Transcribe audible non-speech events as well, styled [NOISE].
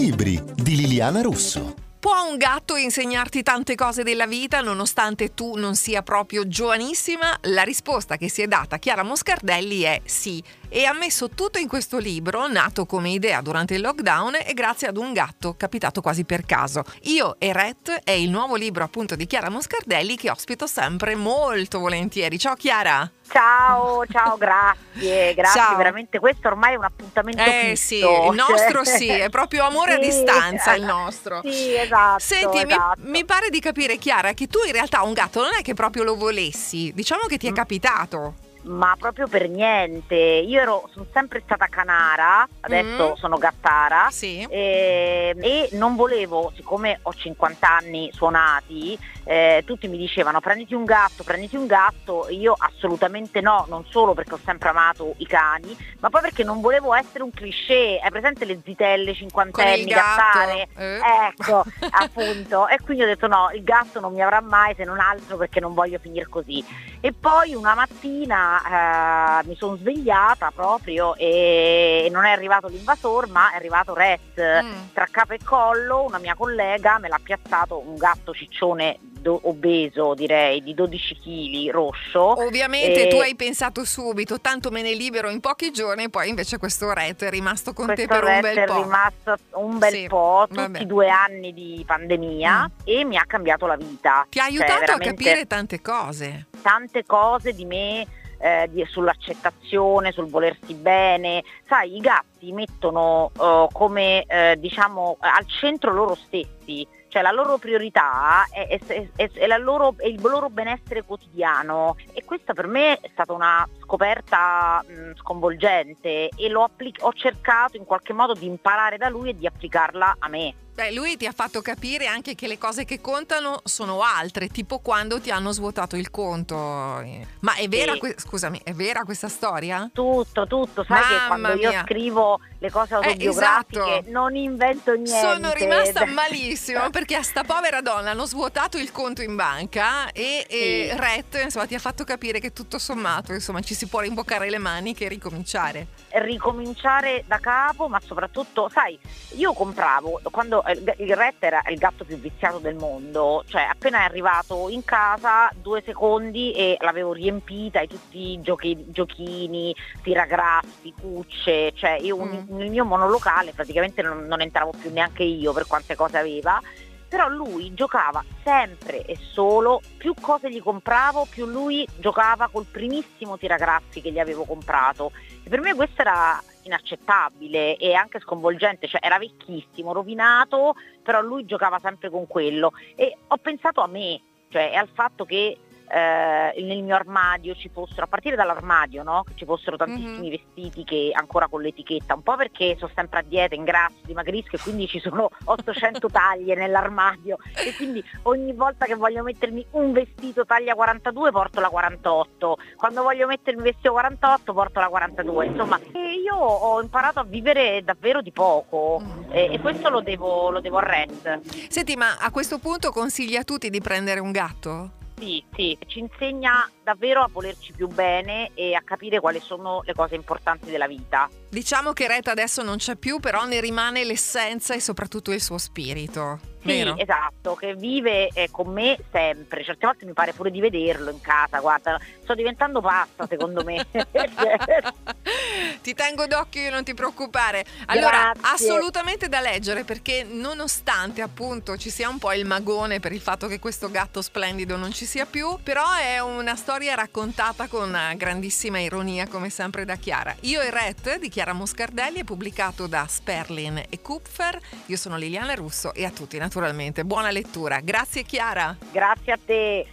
Libri di Liliana Russo. Può un gatto insegnarti tante cose della vita nonostante tu non sia proprio giovanissima? La risposta che si è data Chiara Moscardelli è sì e ha messo tutto in questo libro, nato come idea durante il lockdown e grazie ad un gatto capitato quasi per caso. Io e Ret è il nuovo libro appunto di Chiara Moscardelli che ospito sempre molto volentieri. Ciao Chiara! Ciao, ciao, grazie, [LAUGHS] grazie, Ciao. veramente questo ormai è un appuntamento Eh fisso. sì, il nostro cioè- sì, è proprio amore a [LAUGHS] Sì, distanza il [LAUGHS] nostro. Sì, esatto. Senti, mi- esatto. Mi, pare di capire, Chiara, che tu in realtà un gatto non è che proprio lo volessi, diciamo che ti è Mm. capitato. Ma proprio per niente, io ero, sono sempre stata canara, adesso Mm. sono gattara. Sì. eh, e non volevo, siccome ho 50 anni suonati, eh, tutti mi dicevano prenditi un gatto, prenditi un gatto, io assolutamente no, non solo perché ho sempre amato i cani, ma poi perché non volevo essere un cliché, hai presente le zitelle cinquantenni gattare? eh. Ecco, [LAUGHS] appunto, e quindi ho detto no, il gatto non mi avrà mai se non altro perché non voglio finire così. E poi una mattina eh, mi sono svegliata proprio e non è arrivato l'invasor ma è arrivato Ret. Mm. Tra capo e collo una mia collega me l'ha piazzato un gatto ciccione do- obeso direi di 12 kg rosso. Ovviamente E- tu hai pensato subito, tanto me ne libero in pochi giorni, poi invece questo ret è rimasto con te Questo per un bel è po'. rimasto un bel Sì, po', tutti vabbè. due anni di pandemia Mm. e mi ha cambiato la vita. Ti ha Cioè, aiutato a veramente- capire tante cose. tante cose di me eh, di- sull'accettazione, sul volersi bene. Sai, i gatti mettono eh, come eh, diciamo al centro loro stessi, cioè la loro priorità è, è- è- è loro- il loro benessere quotidiano e questa per me è stata una scoperta mh, sconvolgente e applic- ho cercato in qualche modo di imparare da lui e di applicarla a me. Beh, lui ti ha fatto capire anche che le cose che contano sono altre, tipo quando ti hanno svuotato il conto. Ma è vera, Sì. que- scusami, è vera questa storia? Tutto, tutto, sai che Mamma quando io mia. scrivo le cose autobiografiche esatto. non invento niente. Sono rimasta [LAUGHS] malissimo perché a sta povera donna hanno svuotato il conto in banca e, e Sì. Ret insomma, ti ha fatto capire che tutto sommato insomma, ci si può rimboccare le maniche e ricominciare. ricominciare da capo, ma soprattutto, sai, io compravo quando eh, il il Ret era il gatto più viziato del mondo, cioè appena è arrivato in casa, due secondi e l'avevo riempita di tutti i giochi- giochini, tiragraffi, cucce, cioè io un- nel mio monolocale praticamente non, non entravo più neanche io per quante cose aveva. Però lui giocava sempre e solo, più cose gli compravo, più lui giocava col primissimo tiragraffi che gli avevo comprato. E per me questo era inaccettabile e anche sconvolgente, cioè era vecchissimo, rovinato, però lui giocava sempre con quello. E ho pensato a me, cioè al fatto che eh, nel mio armadio ci fossero, a partire dall'armadio, no? Che ci fossero tantissimi Mhm. vestiti che ancora con l'etichetta, un po' perché sono sempre a dieta, ingrasso, dimagrisco e quindi ci sono [LAUGHS] 800 taglie nell'armadio e quindi ogni volta che voglio mettermi un vestito taglia 42 porto la 48, quando voglio mettermi un vestito 48 porto la 42, insomma e io ho imparato a vivere davvero di poco Mm. e, e questo lo devo, lo devo a Red. Senti, ma a questo punto consigli a tutti di prendere un gatto? Sì, sì, ci insegna davvero a volerci più bene e a capire quali sono le cose importanti della vita. Diciamo che Ret adesso non c'è più, però ne rimane l'essenza e soprattutto il suo spirito. Sì, Vero? esatto, che vive eh, con me sempre. Certe volte mi pare pure di vederlo in casa, guarda, sto diventando pazza secondo me. [LAUGHS] [LAUGHS] Ti tengo d'occhio, io non ti preoccupare. Allora, Grazie. assolutamente da leggere perché nonostante appunto ci sia un po' il magone per il fatto che questo gatto splendido non ci sia più, però è una storia raccontata con una grandissima ironia come sempre da Chiara. Io e Ret di Chiara Moscardelli è pubblicato da Sperlin e Kupfer. Io sono Liliana Russo e a tutti naturalmente buona lettura. Grazie Chiara. Grazie a te.